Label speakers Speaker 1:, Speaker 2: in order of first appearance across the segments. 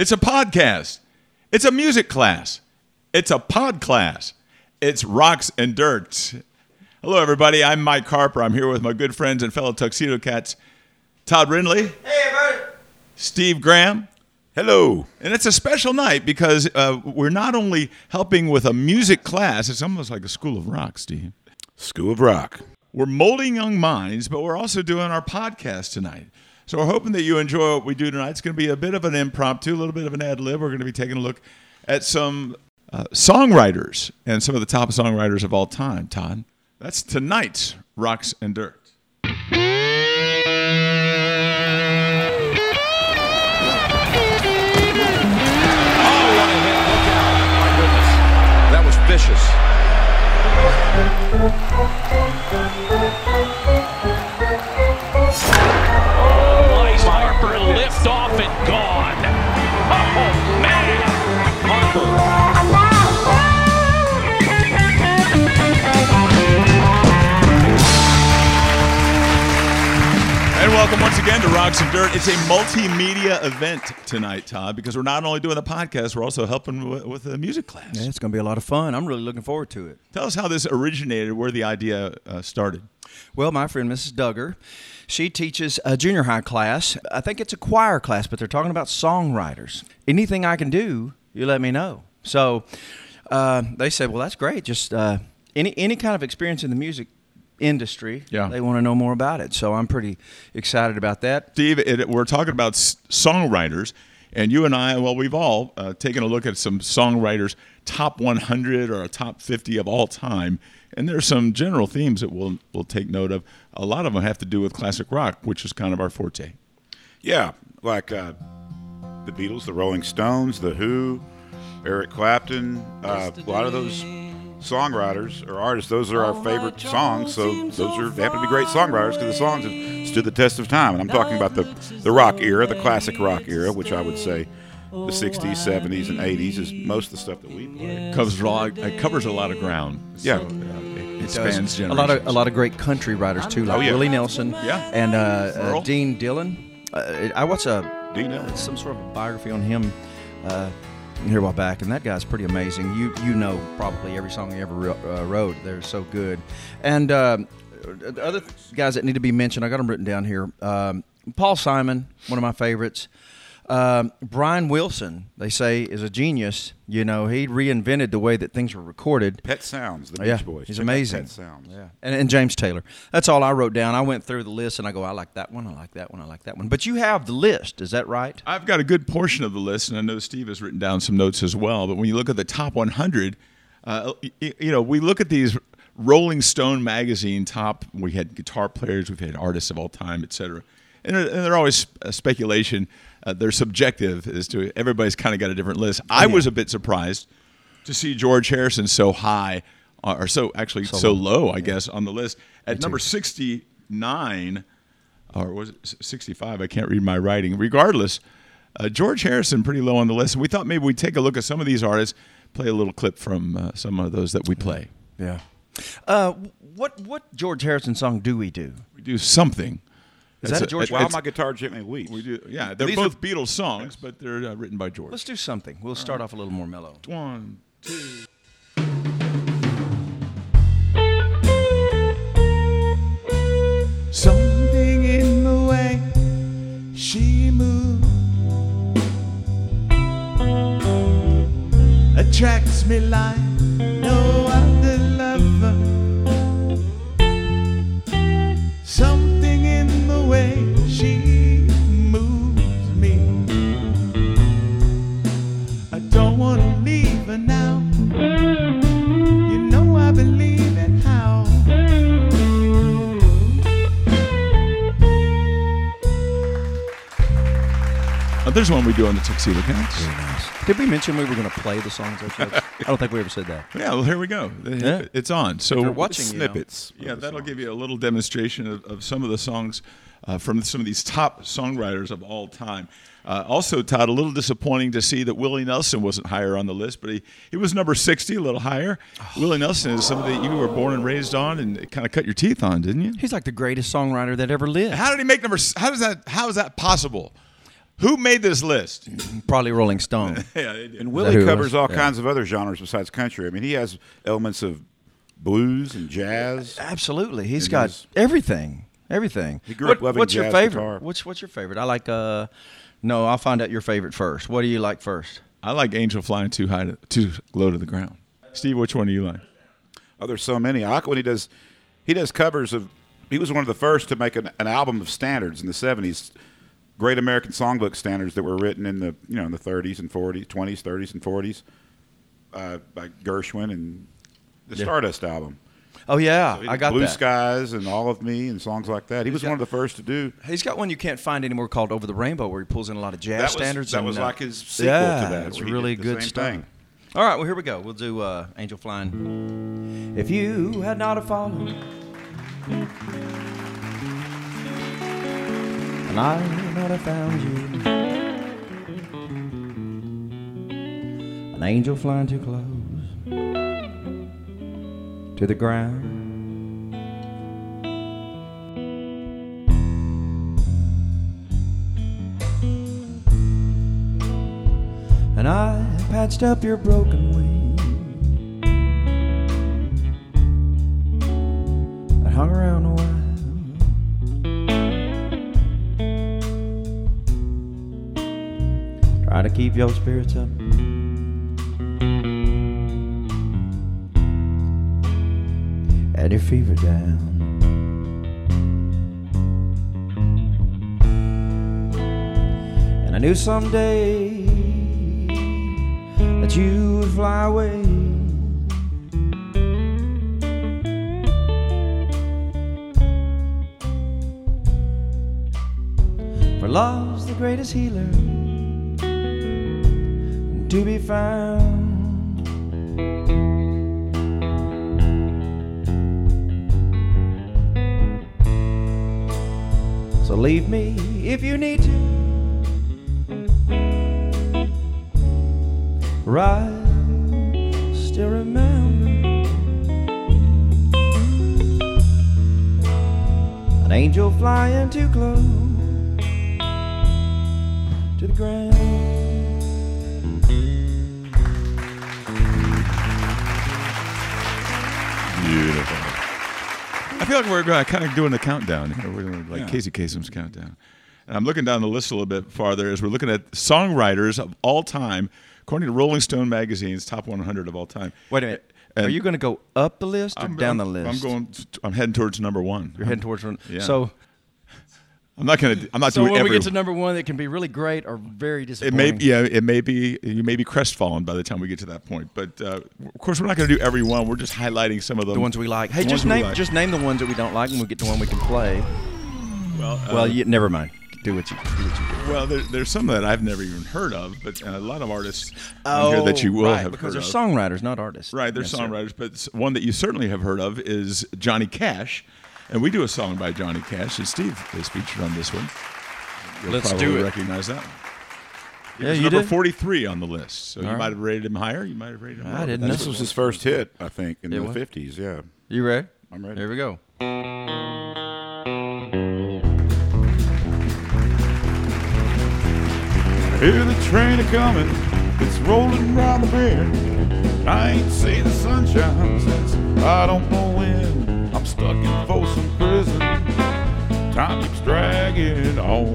Speaker 1: It's a podcast. It's a music class. It's a pod class. It's rocks and dirt. Hello, everybody. I'm Mike Harper. I'm here with my good friends and fellow Tuxedo Cats, Todd Rindley. Hey, everybody. Steve Graham.
Speaker 2: Hello.
Speaker 1: And it's a special night because uh, we're not only helping with a music class, it's almost like a school of rock, Steve.
Speaker 2: School of Rock.
Speaker 1: We're molding young minds, but we're also doing our podcast tonight. So we're hoping that you enjoy what we do tonight. It's going to be a bit of an impromptu, a little bit of an ad lib. We're going to be taking a look at some uh, songwriters and some of the top songwriters of all time, Todd. That's tonight's Rocks and Dirt.
Speaker 3: Oh,
Speaker 4: Lift off and gone. Oh
Speaker 1: welcome once again to Rocks and Dirt. It's a multimedia event tonight, Todd, because we're not only doing the podcast, we're also helping with, with the music class.
Speaker 5: Yeah, it's going to be a lot of fun. I'm really looking forward to it.
Speaker 1: Tell us how this originated, where the idea uh, started.
Speaker 5: Well, my friend Mrs. Duggar, she teaches a junior high class. I think it's a choir class, but they're talking about songwriters. Anything I can do, you let me know. So uh, they said, well, that's great. Just uh, any any kind of experience in the music industry.
Speaker 1: Yeah.
Speaker 5: They want to know more about it. So I'm pretty excited about that.
Speaker 1: Steve, it, we're talking about songwriters, and you and I, well, we've all uh, taken a look at some songwriters, top 100 or a top 50 of all time, and there's some general themes that we'll we'll take note of. A lot of them have to do with classic rock, which is kind of our forte.
Speaker 2: Yeah, like uh, the Beatles, the Rolling Stones, the Who, Eric Clapton. Uh, a lot of those songwriters or artists, those are our favorite songs. So those are they happen to be great songwriters because the songs have stood the test of time. And I'm talking about the the rock era, the classic rock era, which I would say the 60s, 70s, and 80s is most of the stuff that we play.
Speaker 1: Covers a lot, it covers a lot of ground.
Speaker 2: Yeah.
Speaker 1: So, uh, it, it spans generations.
Speaker 5: a lot of a lot of great country writers too, like
Speaker 2: Oh, yeah.
Speaker 5: Willie Nelson,
Speaker 1: Yeah.
Speaker 5: and uh, uh, Dean Dillon. Uh, I watched a
Speaker 2: Dean Dillon.
Speaker 5: some sort of a biography on him uh, here while back, and that guy's pretty amazing. You you know probably every song he ever wrote, uh, wrote. They're so good. And uh, the other guys that need to be mentioned, I got them written down here. Um, Paul Simon, one of my favorites. Um, Brian Wilson, they say, is a genius. You know, he reinvented the way that things were recorded.
Speaker 2: Pet Sounds, the Beach
Speaker 5: Yeah,
Speaker 2: Boys.
Speaker 5: he's
Speaker 2: Check
Speaker 5: amazing.
Speaker 2: Pet Sounds.
Speaker 5: Yeah, and, and James Taylor. That's all I wrote down. I went through the list and I go, I like that one, I like that one, I like that one. But you have the list, is that right?
Speaker 1: I've got a good portion of the list, and I know Steve has written down some notes as well. But when you look at the top 100, uh, y- you know, we look at these Rolling Stone magazine top. We had guitar players, we've had artists of all time, et cetera. And, they're- and they're always uh, speculation. Uh, they're subjective as to everybody's kind of got a different list. I was a bit surprised to see George Harrison so high, uh, or so actually so, low, I guess, on the list at number 69 or was it 65? I can't read my writing. Regardless, uh, George Harrison pretty low on the list. And we thought maybe we'd take a look at some of these artists, play a little clip from uh, some of those that we play.
Speaker 5: Yeah. Uh, what what George Harrison song do we do?
Speaker 1: We do something.
Speaker 5: Is that a George-
Speaker 2: While
Speaker 1: it's-
Speaker 2: my guitar gently weeps.
Speaker 1: we do, yeah, they're
Speaker 2: These
Speaker 1: both
Speaker 2: are-
Speaker 1: Beatles songs, but they're uh, written by George.
Speaker 5: Let's do something. We'll start off a little more mellow.
Speaker 1: One, two. Something in the way she moves attracts me like there's one we do on the Tuxedo Cats.
Speaker 5: Did we mention we were going to play the songs ourselves? I don't think we ever said that.
Speaker 1: Yeah, well, here we go.
Speaker 5: Yeah.
Speaker 1: It's on. So
Speaker 5: you're watching, you know.
Speaker 2: snippets.
Speaker 1: Yeah, that'll give you a little demonstration of, of some of the songs uh, from some of these top songwriters of all time. Uh, also, Todd, a little disappointing to see that Willie Nelson wasn't higher on the list, but he, he was number 60, a little higher. Willie Nelson is somebody that you were born and raised on and kind of cut your teeth on, didn't you?
Speaker 5: He's like the greatest songwriter that ever lived.
Speaker 1: How did he make number? How does that? How is that possible? Who made this list?
Speaker 5: Probably Rolling Stone.
Speaker 1: yeah.
Speaker 2: And Willie covers all
Speaker 5: Yeah.
Speaker 2: kinds of other genres besides country. I mean, he has elements of blues and jazz.
Speaker 5: Absolutely, he's
Speaker 2: It
Speaker 5: got
Speaker 2: is.
Speaker 5: everything. Everything.
Speaker 2: He grew
Speaker 5: What-
Speaker 2: up loving
Speaker 5: What's your favorite?
Speaker 2: guitar.
Speaker 5: What's What's your favorite? I like. uh No, I'll find out your favorite first. What do you like first?
Speaker 1: I like Angel flying too high, to, too low to the ground. Steve, which one do you like?
Speaker 2: Oh, there's so many. I like when he does. He does covers of. He was one of the first to make an, an album of standards in the '70s, great American songbook standards that were written in the you know in the 30s and 40s, 20s, 30s, and 40s, uh, by Gershwin and the Stardust album.
Speaker 5: Oh yeah,
Speaker 2: He
Speaker 5: I got
Speaker 2: Blue
Speaker 5: that.
Speaker 2: Skies and All of Me and songs like that. He was
Speaker 5: got-
Speaker 2: one of the first to do.
Speaker 5: He's got one you can't find anymore called Over the Rainbow, where he pulls in a lot of jazz
Speaker 2: That was,
Speaker 5: standards.
Speaker 2: that
Speaker 5: and,
Speaker 2: was
Speaker 5: uh,
Speaker 2: like his sequel
Speaker 5: yeah,
Speaker 2: to that.
Speaker 5: It's really good stuff.
Speaker 2: thing.
Speaker 5: All right, well here we go. We'll do uh, Angel Flying. If you had not have fallen, I not have found you, an angel flying too close to the ground. and I patched up your broken wing. Keep your spirits up. And your fever down. And I knew someday that you would fly away. For love's the greatest healer to be found. So leave me if you need to. Right, still remember an angel flying too close to the ground.
Speaker 1: Feel like we're uh, kind of doing the countdown. here. We're doing like Casey Kasem's countdown. And I'm looking down the list a little bit farther as we're looking at songwriters of all time, according to Rolling Stone magazine's top 100 of all time.
Speaker 5: Wait a minute.
Speaker 1: And-
Speaker 5: Are you going to go up the list or
Speaker 1: I'm,
Speaker 5: down
Speaker 1: I'm-
Speaker 5: the list?
Speaker 1: I'm going. I'm heading towards number one.
Speaker 5: You're heading towards one.
Speaker 1: Yeah.
Speaker 5: So,
Speaker 1: I'm not going to. I'm not
Speaker 5: so
Speaker 1: doing
Speaker 5: when
Speaker 1: every.
Speaker 5: we get to number one, it can be really great or very disappointing.
Speaker 1: it may, yeah, it may be. You may be crestfallen by the time we get to that point. But uh, of course, we're not going to do every one. We're just highlighting some of them.
Speaker 5: the ones we like. Hey, just name
Speaker 1: like.
Speaker 5: just name the ones that we don't like, and we'll get to one we can play.
Speaker 1: Well, uh,
Speaker 5: well, you, never mind. Do what you do. What you do.
Speaker 1: well, there, there's some that I've never even heard of, but uh, a lot of artists on here that you will
Speaker 5: Oh, right,
Speaker 1: have
Speaker 5: because
Speaker 1: heard
Speaker 5: they're
Speaker 1: of.
Speaker 5: songwriters, not artists.
Speaker 1: Right, they're
Speaker 5: Yes, sir.
Speaker 1: songwriters, but one that you certainly have heard of is Johnny Cash, and we do a song by Johnny Cash, and Steve is featured on this one. You'll
Speaker 5: Let's
Speaker 1: probably
Speaker 5: do it.
Speaker 1: recognize that one. He
Speaker 5: Yeah,
Speaker 1: was
Speaker 5: you
Speaker 1: number
Speaker 5: did?
Speaker 1: 43 on the list, so you
Speaker 5: right.
Speaker 1: might have rated him higher. You might have rated him higher.
Speaker 5: I
Speaker 1: lower.
Speaker 5: didn't
Speaker 1: That's
Speaker 2: This was his first hit, I think, in
Speaker 5: It
Speaker 2: the
Speaker 5: was?
Speaker 2: 50s. Yeah.
Speaker 5: You ready?
Speaker 2: I'm ready.
Speaker 5: Here we go.
Speaker 2: Hear the train a coming, it's rolling round the bend. I ain't seen the sunshine since I don't know when. Time keeps dragging on.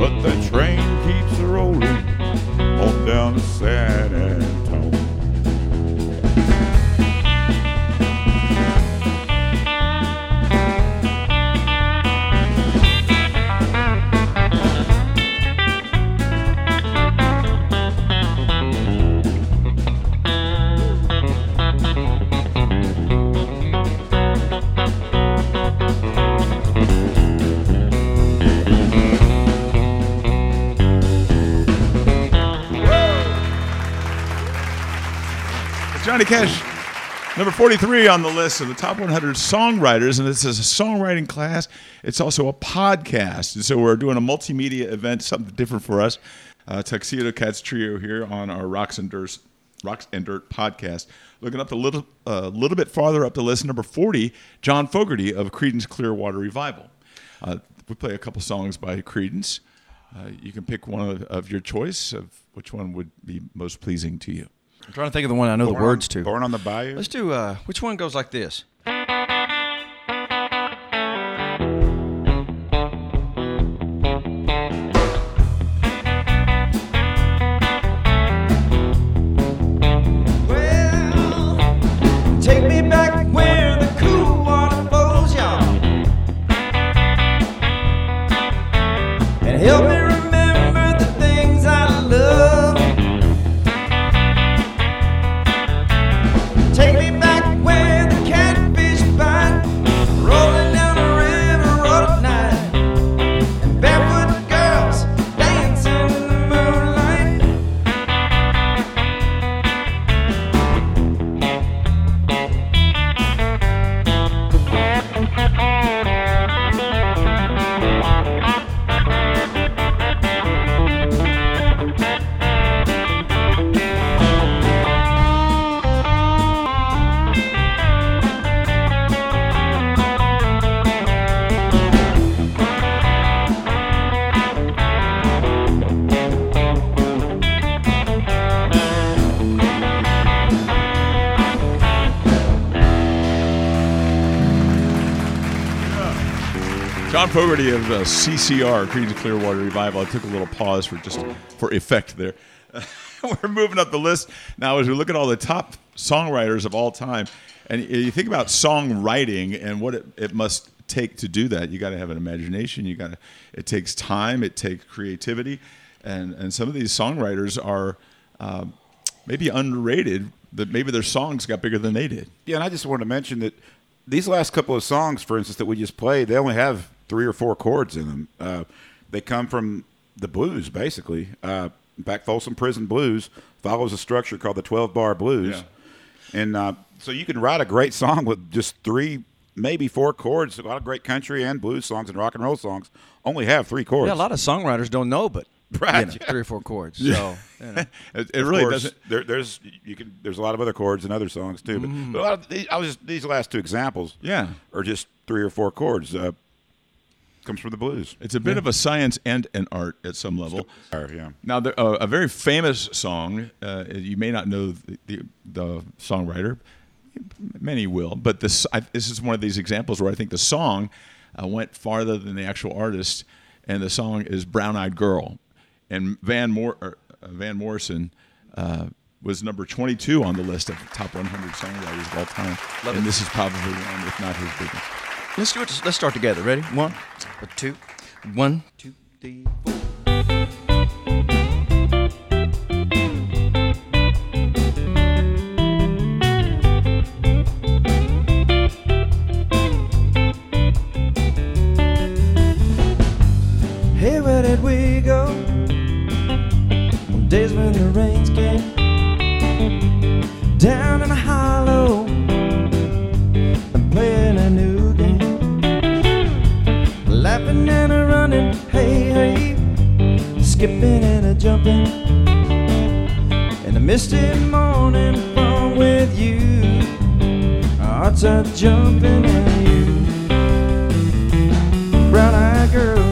Speaker 2: But the train keeps rolling on down the San Antonio.
Speaker 1: Johnny Cash, number 43 on the list of the top 100 songwriters, and this is a songwriting class. It's also a podcast, and so we're doing a multimedia event, something different for us. Uh, Tuxedo Cats Trio here on our Rocks and Dirt, Rocks and Dirt podcast. Looking up a little, a little bit farther up the list, number 40, John Fogerty of Creedence Clearwater Revival. Uh, we play a couple songs by Creedence. Uh, you can pick one of, of your choice of which one would be most pleasing to you.
Speaker 5: I'm trying to think of the one I know
Speaker 2: Born
Speaker 5: the words
Speaker 2: on,
Speaker 5: to.
Speaker 2: Born on the Bayou.
Speaker 5: Let's do uh, which one goes like this?
Speaker 1: John Fogerty of uh, CCR, Creedence Clearwater Revival. I took a little pause for just for effect there. We're moving up the list now as we look at all the top songwriters of all time, and you think about songwriting and what it, it must take to do that. You got to have an imagination. You got to. It takes time. It takes creativity, and and some of these songwriters are um, maybe underrated. That maybe their songs got bigger than they did.
Speaker 2: Yeah, and I just wanted to mention that these last couple of songs, for instance, that we just played, they only have three or four chords in them. Uh, they come from the blues, basically. Uh, in fact, Folsom Prison Blues follows a structure called the 12 bar blues.
Speaker 1: Yeah.
Speaker 2: And uh, so you can write a great song with just three, maybe four chords. A lot of great country and blues songs and rock and roll songs only have three chords.
Speaker 5: Yeah, a lot of songwriters don't know, but
Speaker 2: Right,
Speaker 5: you know,
Speaker 2: yeah.
Speaker 5: three or four chords. So you know.
Speaker 1: It, it really
Speaker 2: course,
Speaker 1: doesn't.
Speaker 2: There, there's you can. There's a lot of other chords in other songs too, but,
Speaker 1: Mm.
Speaker 2: but a lot of these, I was just, these last two examples.
Speaker 1: Yeah.
Speaker 2: are just three or four chords. Uh, comes from the blues.
Speaker 1: It's a bit of a science and an art at some level.
Speaker 2: Or, yeah.
Speaker 1: Now, there, uh, a very famous song. Uh, you may not know the, the, the songwriter. Many will, but this I, this is one of these examples where I think the song uh, went farther than the actual artist, and the song is "Brown Eyed Girl," and Van Mor- uh, Van Morrison. Uh, was number 22 on the list of top 100 songwriters of all time, and this is probably one, if not his biggest.
Speaker 5: Let's do it. Let's start together. Ready? One, two, one, two, three, four.
Speaker 6: Hey, where did we go? On days when the rains came down in skipping and a jumping in the misty morning fun with you. Our hearts are jumping at you, brown-eyed girl.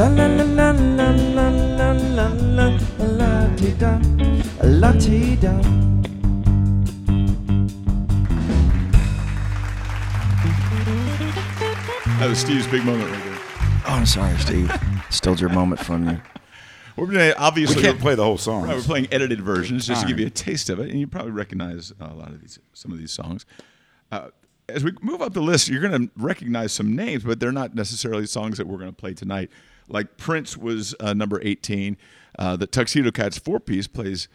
Speaker 6: Sha la la la la la la la la la ti da la ti da
Speaker 1: That was Steve's big moment right there.
Speaker 5: Oh, I'm sorry, Steve. Stole your moment from you.
Speaker 1: We're gonna obviously
Speaker 2: We can't play the whole song.
Speaker 1: Right, we're playing edited versions just to give you a taste of it, and you probably recognize a lot of these, some of these songs. Uh, as we move up the list, you're going to recognize some names, but they're not necessarily songs that we're going to play tonight. Like Prince was uh, number 18. Uh, the Tuxedo Cats four piece plays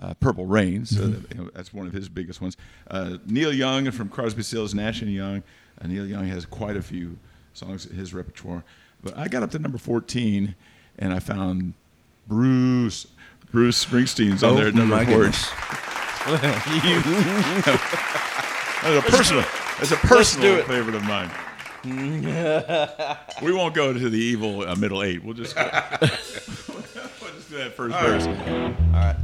Speaker 1: uh, Purple Rain, so that- you know, that's one of his biggest ones. Uh, Neil Young from Crosby, Stills, Nash and Young. Uh, Neil Young has quite a few songs in his repertoire. But I got up to number 14, and I found Bruce Bruce Springsteen's on
Speaker 5: Oh,
Speaker 1: there at number
Speaker 5: my
Speaker 1: 14.
Speaker 5: goodness.
Speaker 1: That's a personal. That's a personal favorite of mine. we won't go to the evil uh, middle eight. We'll just. we'll just do that first verse. All right.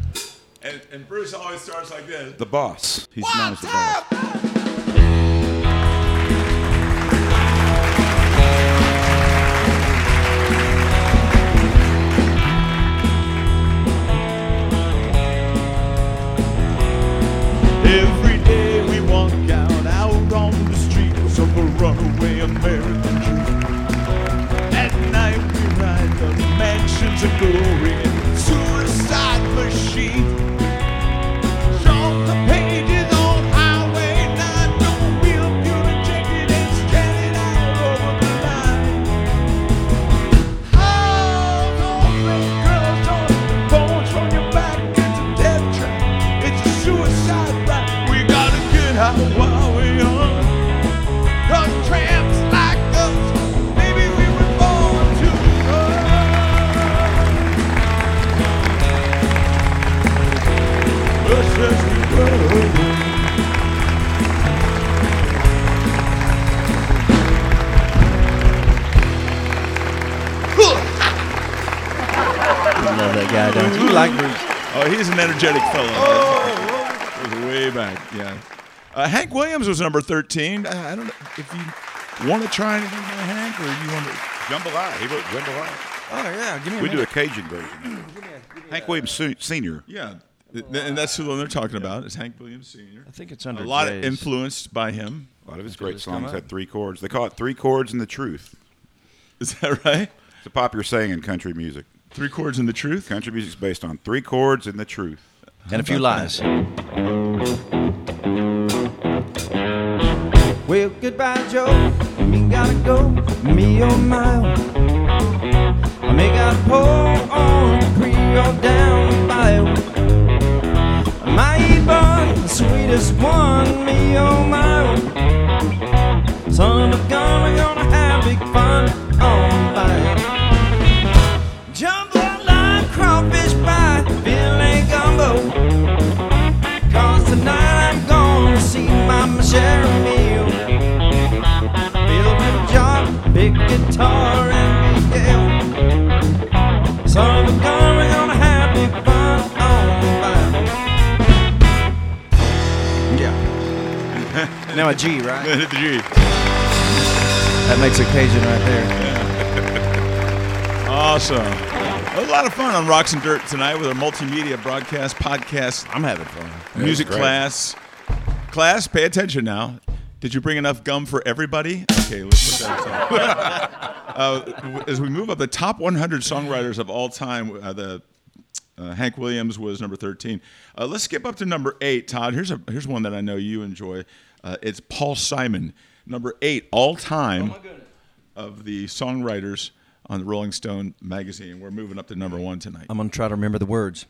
Speaker 1: And, and Bruce always starts like this.
Speaker 2: The boss. He's known as the boss.
Speaker 1: Of glory Hank Williams was number 13. Uh, I don't know if you want to try anything by Hank or you want to.
Speaker 2: Jambalaya. He wrote Jambalaya.
Speaker 5: Oh yeah, give me a
Speaker 2: We do a. Cajun version. Hank Williams Se- Sr.
Speaker 1: Yeah. And that's who they're talking about. Is Hank Williams Sr.
Speaker 5: I think it's under
Speaker 1: A lot
Speaker 5: J's.
Speaker 1: influenced by him.
Speaker 2: A lot of his great songs had three chords. They call it three chords and the truth.
Speaker 1: Is that right?
Speaker 2: It's a popular saying in country music.
Speaker 1: Three chords in the truth.
Speaker 2: Country music's based on three chords and the truth.
Speaker 5: and a few lies.
Speaker 6: Well, goodbye, Joe. Me gotta go. Me oh my. I may gotta pull on Creole down the by my bun, the sweetest one. Me oh
Speaker 5: now a G, right?
Speaker 1: The G.
Speaker 5: That makes a Cajun right there.
Speaker 1: Awesome. A lot of fun on Rocks and Dirt tonight with our multimedia broadcast, podcast,
Speaker 5: I'm having fun.
Speaker 1: music
Speaker 2: great.
Speaker 1: class. Class, pay attention now. Did you bring enough gum for everybody? Okay, let's put that aside. uh, as we move up, the top 100 songwriters of all time, uh, the uh, Hank Williams was number 13. Uh, let's skip up to number eight, Todd. Here's a here's one that I know you enjoy. Uh, it's Paul Simon, number eight all time of the songwriters on the Rolling Stone magazine. We're moving up to number one tonight.
Speaker 5: I'm gonna try to remember the words.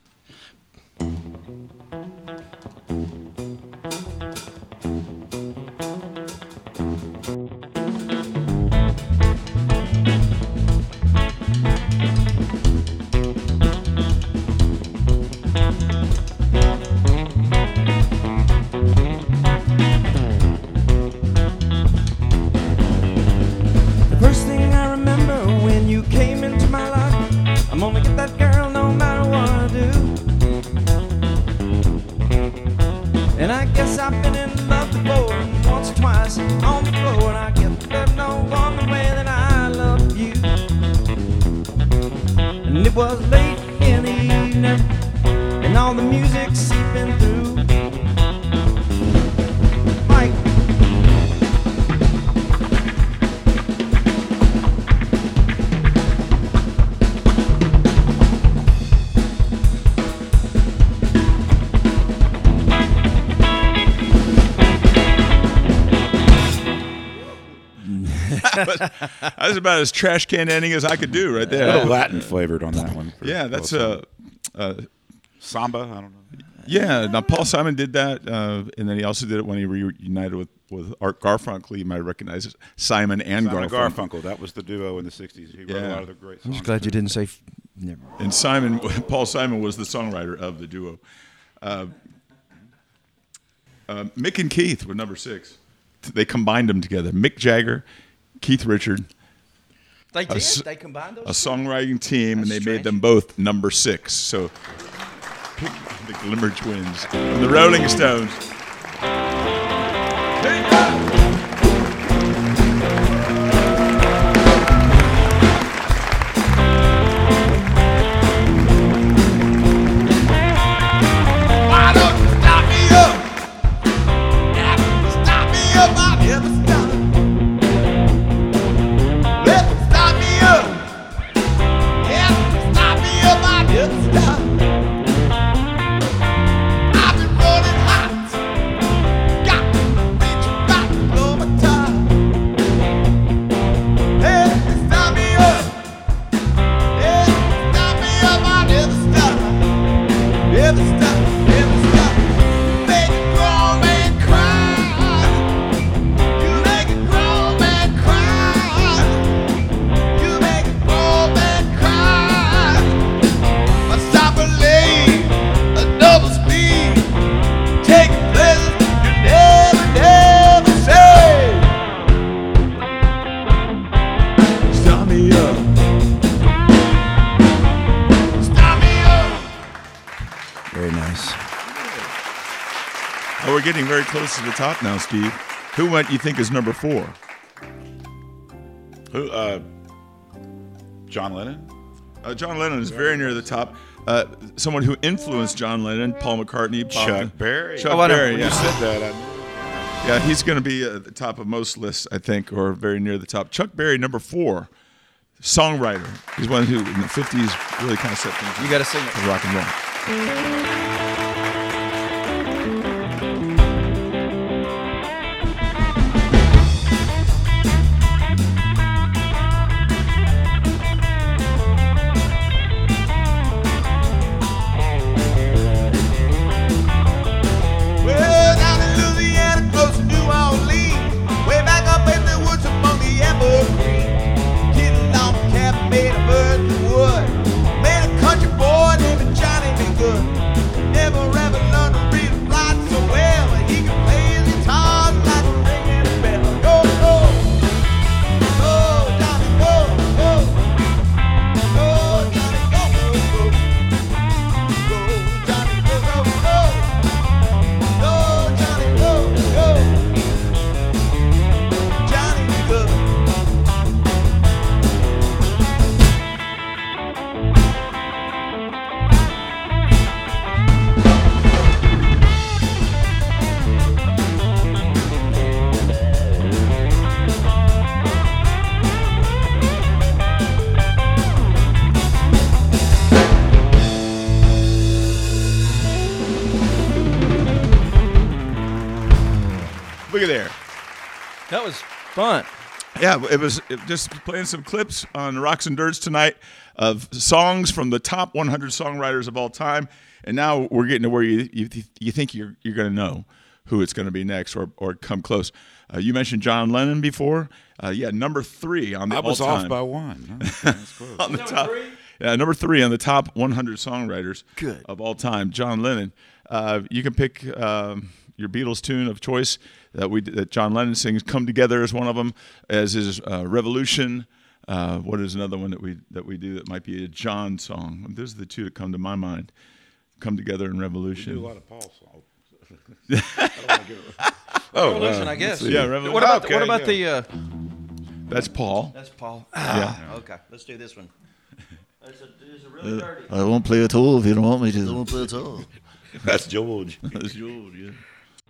Speaker 6: That was
Speaker 1: about as trash can ending as I could do right
Speaker 2: A
Speaker 1: there.
Speaker 2: little Latin flavored on that one.
Speaker 1: Yeah, that's
Speaker 2: Paul
Speaker 1: uh,
Speaker 2: Simon. samba. I don't know.
Speaker 1: yeah. Now Paul Simon did that, uh, and then he also did it when he reunited with with Art Garfunkel. You might recognize it, Simon and
Speaker 2: Simon
Speaker 1: Garfunkel.
Speaker 2: Garfunkel. That was the duo in the '60s. He wrote
Speaker 1: Yeah.
Speaker 2: a lot of the great
Speaker 5: I'm just glad you didn't say. F- never.
Speaker 1: And Simon, Paul Simon was the songwriter of the duo. Uh, Uh, Mick and Keith were number six. They combined them together. Mick Jagger, Keith Richard,
Speaker 5: They did.
Speaker 1: s-
Speaker 5: they combined those.
Speaker 1: a songwriting team, and they
Speaker 5: That's
Speaker 1: made them both number six. So, pick the Glimmer Twins from the Rolling Stones. Close to the top now, Steve. Who might you think is number four?
Speaker 2: Who? Uh, John Lennon.
Speaker 1: Uh, John Lennon is very near the top. Uh, someone who influenced John Lennon, Paul McCartney, Bob
Speaker 2: Chuck
Speaker 1: Dylan-
Speaker 2: Berry.
Speaker 1: Chuck
Speaker 5: Oh, I know.
Speaker 1: Berry. Yeah.
Speaker 2: you said that, I
Speaker 1: yeah, he's going to be at the top of most lists, I think, or very near the top. Chuck Berry, number four, songwriter. He's one who in the '50s really kind of set things.
Speaker 5: You got to sing it.
Speaker 1: for rock and roll. Look at there.
Speaker 5: That was fun.
Speaker 1: Yeah, it was it just playing some clips on Rocks and Dirts tonight of songs from the top 100 songwriters of all time, and now we're getting to where you you, you think you're you're going to know who it's going to be next or or come close. Uh, you mentioned John Lennon before. Uh, yeah, number three on the
Speaker 2: I was
Speaker 1: all-time.
Speaker 2: off by one. Okay, that's close.
Speaker 1: on the top. Yeah, number three on the top 100 songwriters
Speaker 5: Good.
Speaker 1: of all time, John Lennon. Uh, you can pick um, your Beatles tune of choice that we that John Lennon sings. "Come Together" is one of them. As is uh, "Revolution." Uh, what is another one that we that we do that might be a John song? Those are the two that come to my mind. "Come Together" and
Speaker 2: do a
Speaker 1: "Revolution."
Speaker 2: lot of Paul songs. oh,
Speaker 5: Revolution,
Speaker 2: uh,
Speaker 5: I guess.
Speaker 1: Yeah, Revolution.
Speaker 5: What about
Speaker 2: Okay,
Speaker 5: what about
Speaker 2: yeah.
Speaker 5: the? Uh,
Speaker 1: That's Paul.
Speaker 5: that's Paul.
Speaker 1: Yeah.
Speaker 5: Okay, let's do this one. It's a, it's a really dirty.
Speaker 7: I won't play at all if you don't want me to. I won't play at all.
Speaker 2: That's George.
Speaker 1: That's George, yeah.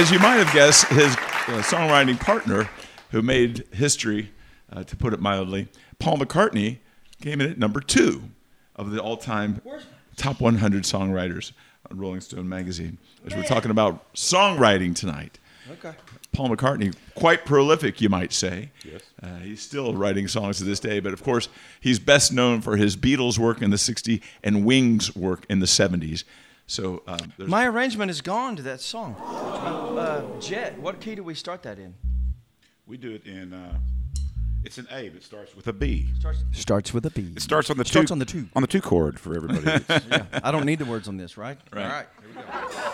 Speaker 1: as you might have guessed, his uh, songwriting partner, who made history, uh, to put it mildly, Paul McCartney, came in at number two of the all-time top 100 songwriters on Rolling Stone magazine. As we're talking about songwriting tonight.
Speaker 5: Okay.
Speaker 1: Paul McCartney, quite prolific, you might say. Yes. Uh, he's still writing songs to this day, but of course, he's best known for his Beatles work in the 60s and Wings work in the 70s. So um,
Speaker 5: My arrangement is gone to that song. Uh, Jet, what key do we start that in?
Speaker 2: We do it in. Uh, it's an A, but it starts with a B.
Speaker 5: Starts with a B.
Speaker 2: It starts on the
Speaker 5: Starts
Speaker 2: two,
Speaker 5: on the two.
Speaker 2: on the two chord for everybody.
Speaker 5: Yeah, I don't need the words on this, right?
Speaker 1: Right.
Speaker 5: All right.
Speaker 8: I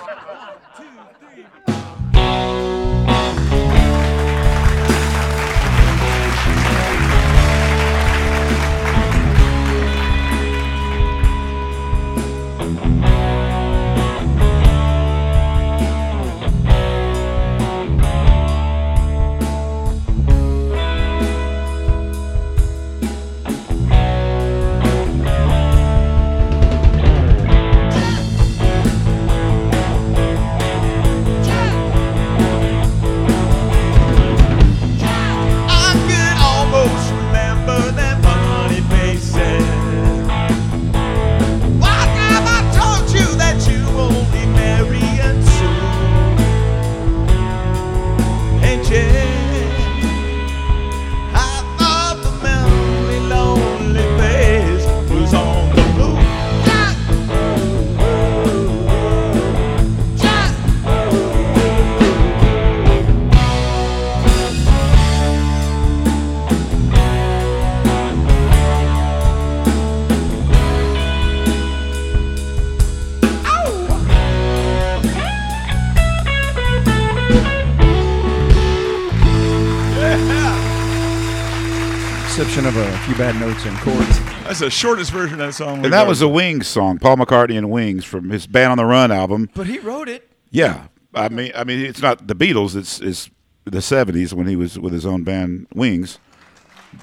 Speaker 5: bad notes and chords.
Speaker 1: That's the shortest version of that song.
Speaker 2: and that was a Wings song, Paul McCartney and Wings from his Band on the Run album.
Speaker 5: But he wrote it.
Speaker 2: Yeah, I mean, I mean, it's not the Beatles. It's it's the '70s when he was with his own band Wings.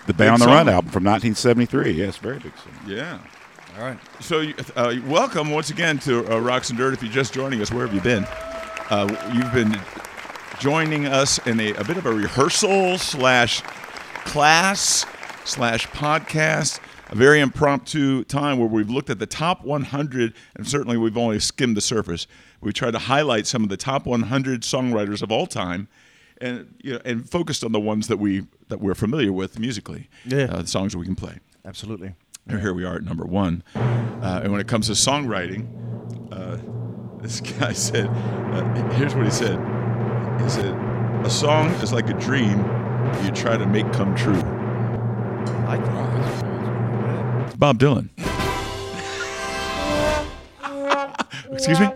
Speaker 2: The Band on the
Speaker 1: song.
Speaker 2: Run album from 1973. Yes, very big song.
Speaker 1: Yeah.
Speaker 5: All right.
Speaker 1: So, uh, welcome once again to uh, Rocks and Dirt. If you're just joining us, where have you been? Uh, you've been joining us in a, a bit of a rehearsal slash class slash podcast, a very impromptu time where we've looked at the top 100, and certainly we've only skimmed the surface. We tried to highlight some of the top 100 songwriters of all time. And you know, and focused on the ones that we that we're familiar with musically,
Speaker 5: Yeah.
Speaker 1: uh, the songs that we can play.
Speaker 5: Absolutely.
Speaker 1: And here we are at number one. Uh, and when it comes to songwriting, uh, this guy said, uh, here's what he said. He said, a song is like a dream you try to make come true.
Speaker 5: I like that.
Speaker 1: It's Bob Dylan. Excuse me?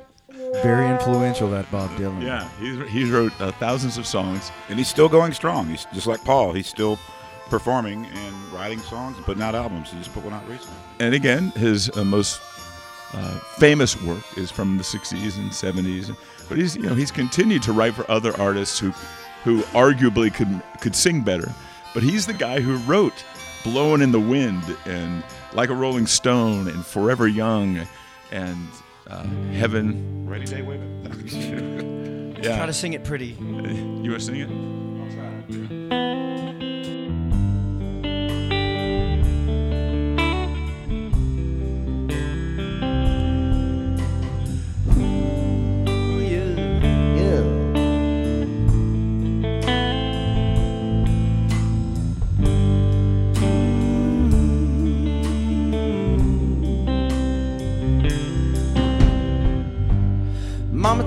Speaker 5: Very influential, that Bob Dylan.
Speaker 1: Yeah, he's, he's wrote uh, thousands of songs.
Speaker 2: And he's still going strong. He's just like Paul. He's still performing and writing songs and putting out albums. He just put one out recently.
Speaker 1: And again, his uh, most uh, famous work is from the 60s and 70s. But he's, you know, he's continued to write for other artists who, who arguably could, could sing better. But he's the guy who wrote Blowing in the Wind and Like a Rolling Stone and Forever Young and uh, Heaven.
Speaker 2: Rainy Day Women.
Speaker 1: Yeah.
Speaker 5: Try to sing it pretty.
Speaker 1: You want to sing it?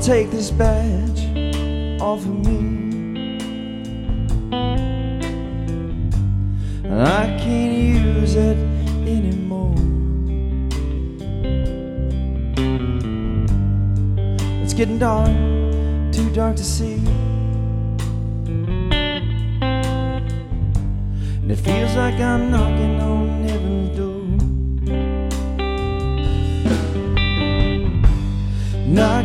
Speaker 6: Take this badge off of me. I can't use it anymore. It's getting dark, too dark to see. And it feels like I'm knocking on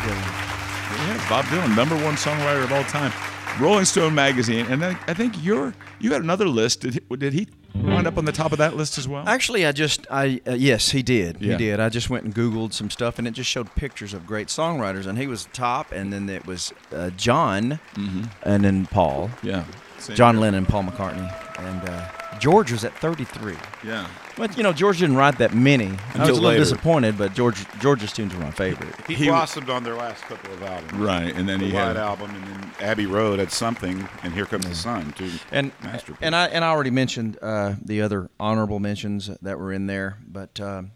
Speaker 1: Dylan. Yeah, Bob Dylan, number one songwriter of all time. Rolling Stone magazine, and then I think you're you had another list. Did he, did he wind up on the top of that list as well?
Speaker 5: Actually, I just I uh, yes, he did.
Speaker 1: Yeah.
Speaker 5: He did. I just went and googled some stuff, and it just showed pictures of great songwriters, and he was top, and then it was uh, John, and then Paul,
Speaker 1: yeah, Same
Speaker 5: John
Speaker 1: here.
Speaker 5: Lennon, Paul McCartney, and uh, George was at 33.
Speaker 1: Yeah,
Speaker 5: But you know, George didn't write that many. I was a little
Speaker 2: later.
Speaker 5: disappointed, but George George's tunes were my favorite.
Speaker 2: He,
Speaker 1: He-
Speaker 2: blossomed on their last couple of albums.
Speaker 1: right. And then
Speaker 2: The
Speaker 1: he
Speaker 2: White
Speaker 1: had
Speaker 2: album, and then Abbey Road had something, and Here Comes the Sun, too.
Speaker 5: And
Speaker 2: Masterpiece.
Speaker 5: and I and I already mentioned uh, the other honorable mentions that were in there, but um,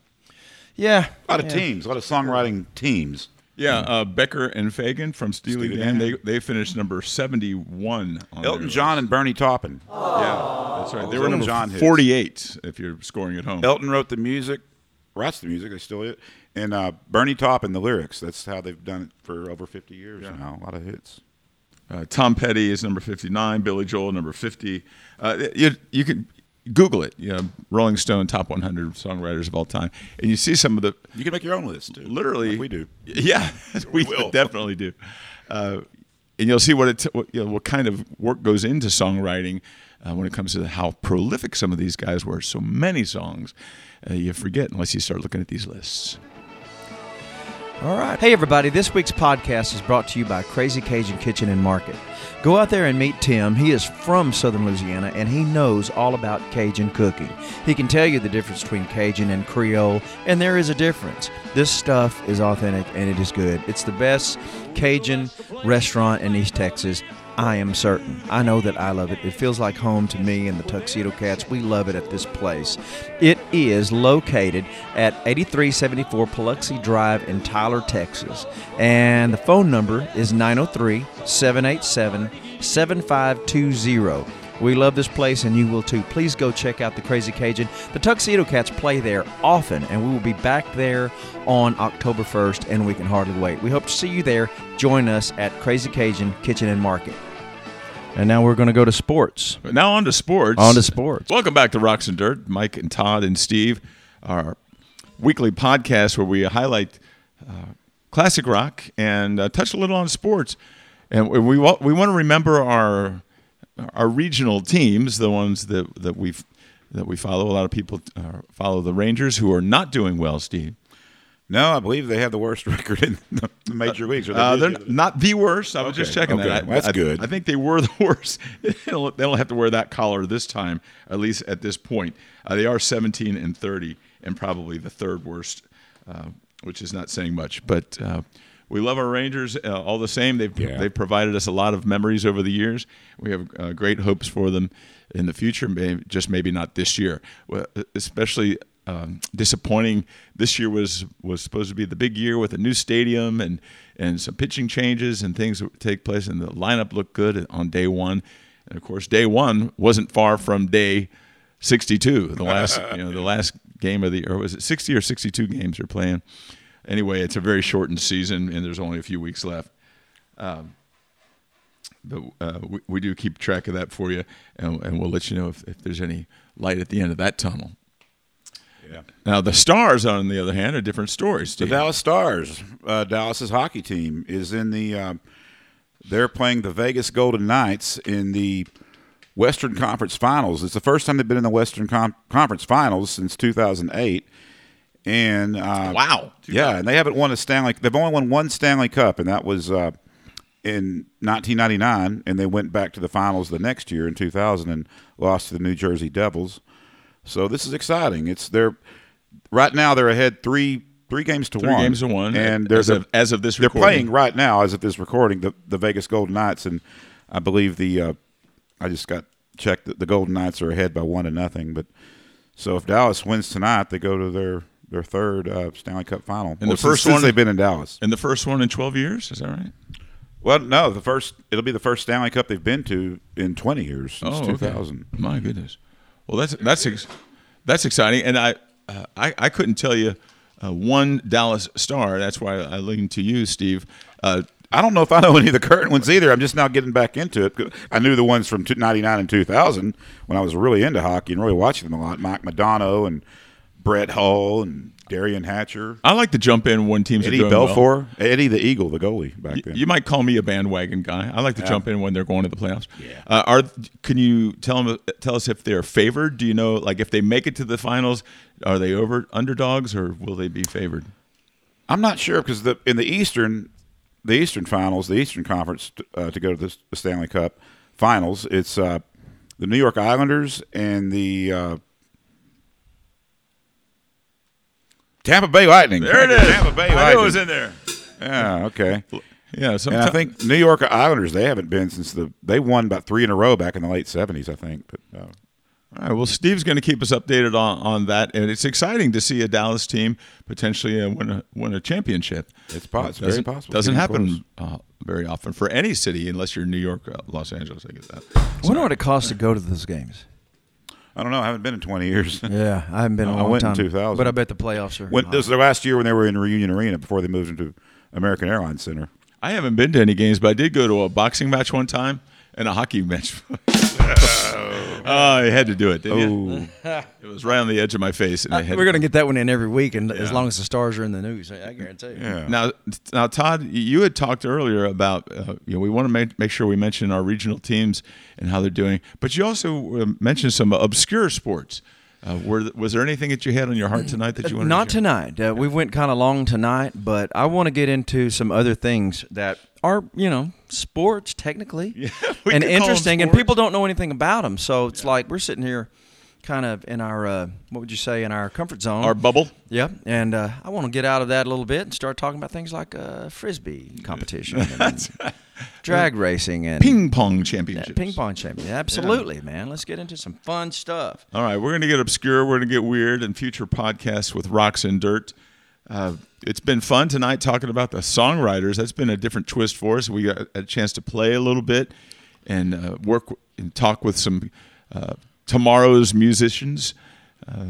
Speaker 5: yeah,
Speaker 2: a lot of
Speaker 5: yeah.
Speaker 2: teams, a lot of songwriting teams.
Speaker 1: Yeah uh, Becker and Fagen from Steely,
Speaker 2: Steely
Speaker 1: Dan.
Speaker 2: Dan.
Speaker 1: They they finished number seventy one. on
Speaker 2: Elton John and Bernie Taupin.
Speaker 1: list. Yeah, that's right. They were number
Speaker 2: John hits.
Speaker 1: forty eight. If you're scoring at home.
Speaker 2: Elton wrote the music, writes the music, they still it, and uh, Bernie Taupin the lyrics. That's how they've done it for over 50 years now. A lot of hits.
Speaker 1: Uh, Tom Petty is number 59. Billy Joel, number 50. Uh, you, you can Google it. You know, Rolling Stone top 100 songwriters of all time. And you see some of the,
Speaker 2: You can make your own list, too.
Speaker 1: literally.
Speaker 2: Like we do.
Speaker 1: Yeah, we
Speaker 2: will.
Speaker 1: definitely do. Uh, and you'll see what, it, what, you know, what kind of work goes into songwriting uh, when it comes to how prolific some of these guys were. So many songs uh, you forget unless you start looking at these lists.
Speaker 5: All right. Hey, everybody. This week's podcast is brought to you by Crazy Cajun Kitchen and Market. Go out there and meet Tim. He is from Southern Louisiana and he knows all about Cajun cooking. He can tell you the difference between Cajun and Creole, and there is a difference. This stuff is authentic and it is good. It's the best Cajun restaurant in East Texas. I am certain. I know that I love it. It feels like home to me and the Tuxedo Cats. We love it at this place. It is located at 8374 Paluxy Drive in Tyler, Texas. And the phone number is 903 787 7520. We love this place and you will too. Please go check out the Crazy Cajun. The Tuxedo Cats play there often, and we will be back there on October 1st, and we can hardly wait. We hope to see you there. Join us at Crazy Cajun Kitchen and Market. And now we're going to go to sports.
Speaker 1: Now on to sports.
Speaker 5: On to sports.
Speaker 1: Welcome back to Rocks and Dirt. Mike and Todd and Steve, our weekly podcast where we highlight uh, classic rock and uh, touch a little on sports. And we we, we want to remember our our regional teams, the ones that that we that we follow. A lot of people uh, follow the Rangers, who are not doing well. Steve,
Speaker 2: No, I believe they have the worst record in the major leagues. They
Speaker 1: uh, they're
Speaker 2: the-
Speaker 1: not the worst. I was just checking
Speaker 2: okay.
Speaker 1: that.
Speaker 2: Well, that's
Speaker 1: I-
Speaker 2: good.
Speaker 1: I think they were the worst. they, don't, they don't have to wear that collar this time, at least at this point. Uh, they are 17 and 30, and probably the third worst, uh, which is not saying much. But uh, we love our Rangers uh, all the same. They've
Speaker 2: Yeah.
Speaker 1: they've provided us a lot of memories over the years. We have uh, great hopes for them in the future. Maybe, just maybe not this year. Well, especially um, disappointing. This year was was supposed to be the big year with a new stadium and and some pitching changes and things that take place. And the lineup looked good on day one. And of course, day one wasn't far from day 62. The last you know the last game of the or was it 60 or 62 games they're playing. Anyway, it's a very shortened season and there's only a few weeks left. Um, but uh, we, we do keep track of that for you, and, and we'll let you know if, if there's any light at the end of that tunnel.
Speaker 2: Yeah.
Speaker 1: Now, the Stars, on the other hand, are different stories.
Speaker 2: The Dallas Stars, uh, Dallas's hockey team, is in the. Uh, they're playing the Vegas Golden Knights in the Western Conference Finals. It's the first time they've been in the Western Com- Conference Finals since 2008. And uh,
Speaker 1: Wow.
Speaker 2: yeah, and they haven't won a Stanley. They've only won one Stanley Cup, and that was uh, in 1999. And they went back to the finals the next year in 2000 and lost to the New Jersey Devils. So this is exciting. It's they're right now they're ahead three three games to
Speaker 1: Three
Speaker 2: one.
Speaker 1: games to one,
Speaker 2: and
Speaker 1: as
Speaker 2: there's a,
Speaker 1: of- as of this
Speaker 2: they're playing right now as of this recording the the Vegas Golden Knights, and I believe the uh, I just got checked that the Golden Knights are ahead by one to nothing. But so if Dallas wins tonight, they go to their their third uh, Stanley Cup final.
Speaker 1: And
Speaker 2: Well,
Speaker 1: the first one-
Speaker 2: they've been in Dallas.
Speaker 1: And the first one in 12 years, is that right?
Speaker 2: Well, no, the first it'll be the first Stanley Cup they've been to in 20 years since
Speaker 1: Oh, okay.
Speaker 2: 2000.
Speaker 1: My goodness. Well, that's that's ex- that's exciting, and I uh, I, I couldn't tell you uh, one Dallas star. That's why I lean to you, Steve. Uh,
Speaker 2: I don't know if I know any of the current ones either. I'm just now getting back into it. I knew the ones from '99 and 2000 when I was really into hockey and really watching them a lot. Mike Modano and Brett Hull and Derian Hatcher,
Speaker 1: I like to jump in when teams
Speaker 2: Eddie
Speaker 1: are doing well.
Speaker 2: Eddie Belfour, Eddie the Eagle, the goalie back then.
Speaker 1: You might call me a bandwagon guy. I like to jump in when they're going to the playoffs. Yeah. Uh, are can you tell them tell us if they're favored? Do you know like if they make it to the finals, are they over underdogs or will they be favored?
Speaker 2: I'm not sure because the in the Eastern, the Eastern Finals, the Eastern Conference uh, to go to the Stanley Cup Finals, it's uh, the New York Islanders and the uh, Tampa Bay Lightning. There it is. Tampa Bay
Speaker 1: I
Speaker 2: Lightning.
Speaker 1: knew it was in there.
Speaker 2: Yeah, okay.
Speaker 1: Yeah. So
Speaker 2: And I think New York Islanders they haven't been since the they won about three in a row back in the late '70s, I think. But uh,
Speaker 1: All right. Well, Steve's going to keep us updated on, on that, and it's exciting to see a Dallas team potentially uh, win a win a championship.
Speaker 2: It's po- it's very
Speaker 1: doesn't,
Speaker 2: possible.
Speaker 1: Doesn't happen uh, very often for any city, unless you're New York, uh, Los Angeles. I get that.
Speaker 5: I wonder what it costs to go to those games.
Speaker 2: I don't know. I haven't been in 20 years.
Speaker 5: Yeah, I haven't been in a
Speaker 2: I
Speaker 5: long
Speaker 2: went in 2000.
Speaker 5: But I bet the playoffs are.
Speaker 2: when, this was the last year when they were in Reunion Arena before they moved into American Airlines Center.
Speaker 1: I haven't been to any games, but I did go to a boxing match one time and a hockey match. oh, I had to do it. Didn't? It was right on the edge of my face, and I had
Speaker 5: We're going to get that one in every week, and as long as the stars are in the news, I guarantee you.
Speaker 2: Yeah.
Speaker 1: Now, now, Todd, you had talked earlier about uh, you know we want to make, make sure we mention our regional teams and how they're doing, but you also uh, mentioned some obscure sports. Uh, were, was there anything that you had on your heart tonight that you wanted
Speaker 5: Not
Speaker 1: to
Speaker 5: tonight. Uh, we went kind of long tonight, but I want to get into some other things that are, you know, sports technically
Speaker 1: we
Speaker 5: and
Speaker 1: could call 'em
Speaker 5: interesting, and people don't know anything about them. So it's like we're sitting here, kind of in our uh, what would you say in our comfort zone,
Speaker 1: Our bubble.
Speaker 5: Yep, and uh, I want to get out of that a little bit and start talking about things like uh, frisbee competition, and drag racing, and
Speaker 1: Ping pong
Speaker 5: yeah,
Speaker 1: championships.
Speaker 5: ping pong champion. Absolutely, man. Let's get into some fun stuff.
Speaker 1: All right, we're going to get obscure. We're going to get weird in future podcasts with Rocks and Dirt. Uh, it's been fun tonight talking about the songwriters. That's been a different twist for us. We got a chance to play a little bit and uh, work and talk with some uh, tomorrow's musicians, uh,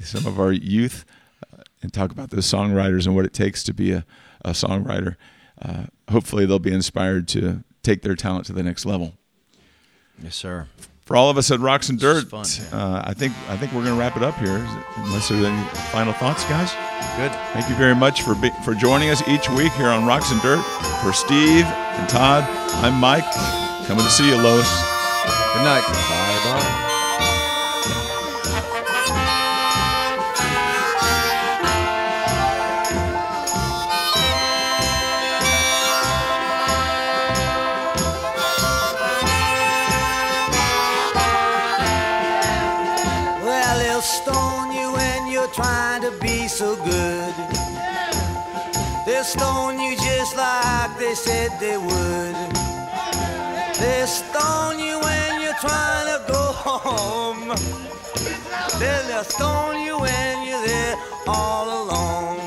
Speaker 1: some of our youth, uh, and talk about the songwriters and what it takes to be a, a songwriter. Uh, hopefully, they'll be inspired to take their talent to the next level
Speaker 5: Yes, sir.
Speaker 1: For all of us at Rocks and Dirt,
Speaker 5: fun.
Speaker 1: uh, I think I think we're going to wrap it up here. Unless there's any final thoughts, guys.
Speaker 5: Good.
Speaker 1: Thank you very much for be, for joining us each week here on Rocks and Dirt. For Steve and Todd, I'm Mike. Coming to see you, Lois.
Speaker 5: Good night. Bye.
Speaker 6: Stone you just like they said they would. They'll stone you when you're trying to go home. They'll stone you when you're there all alone.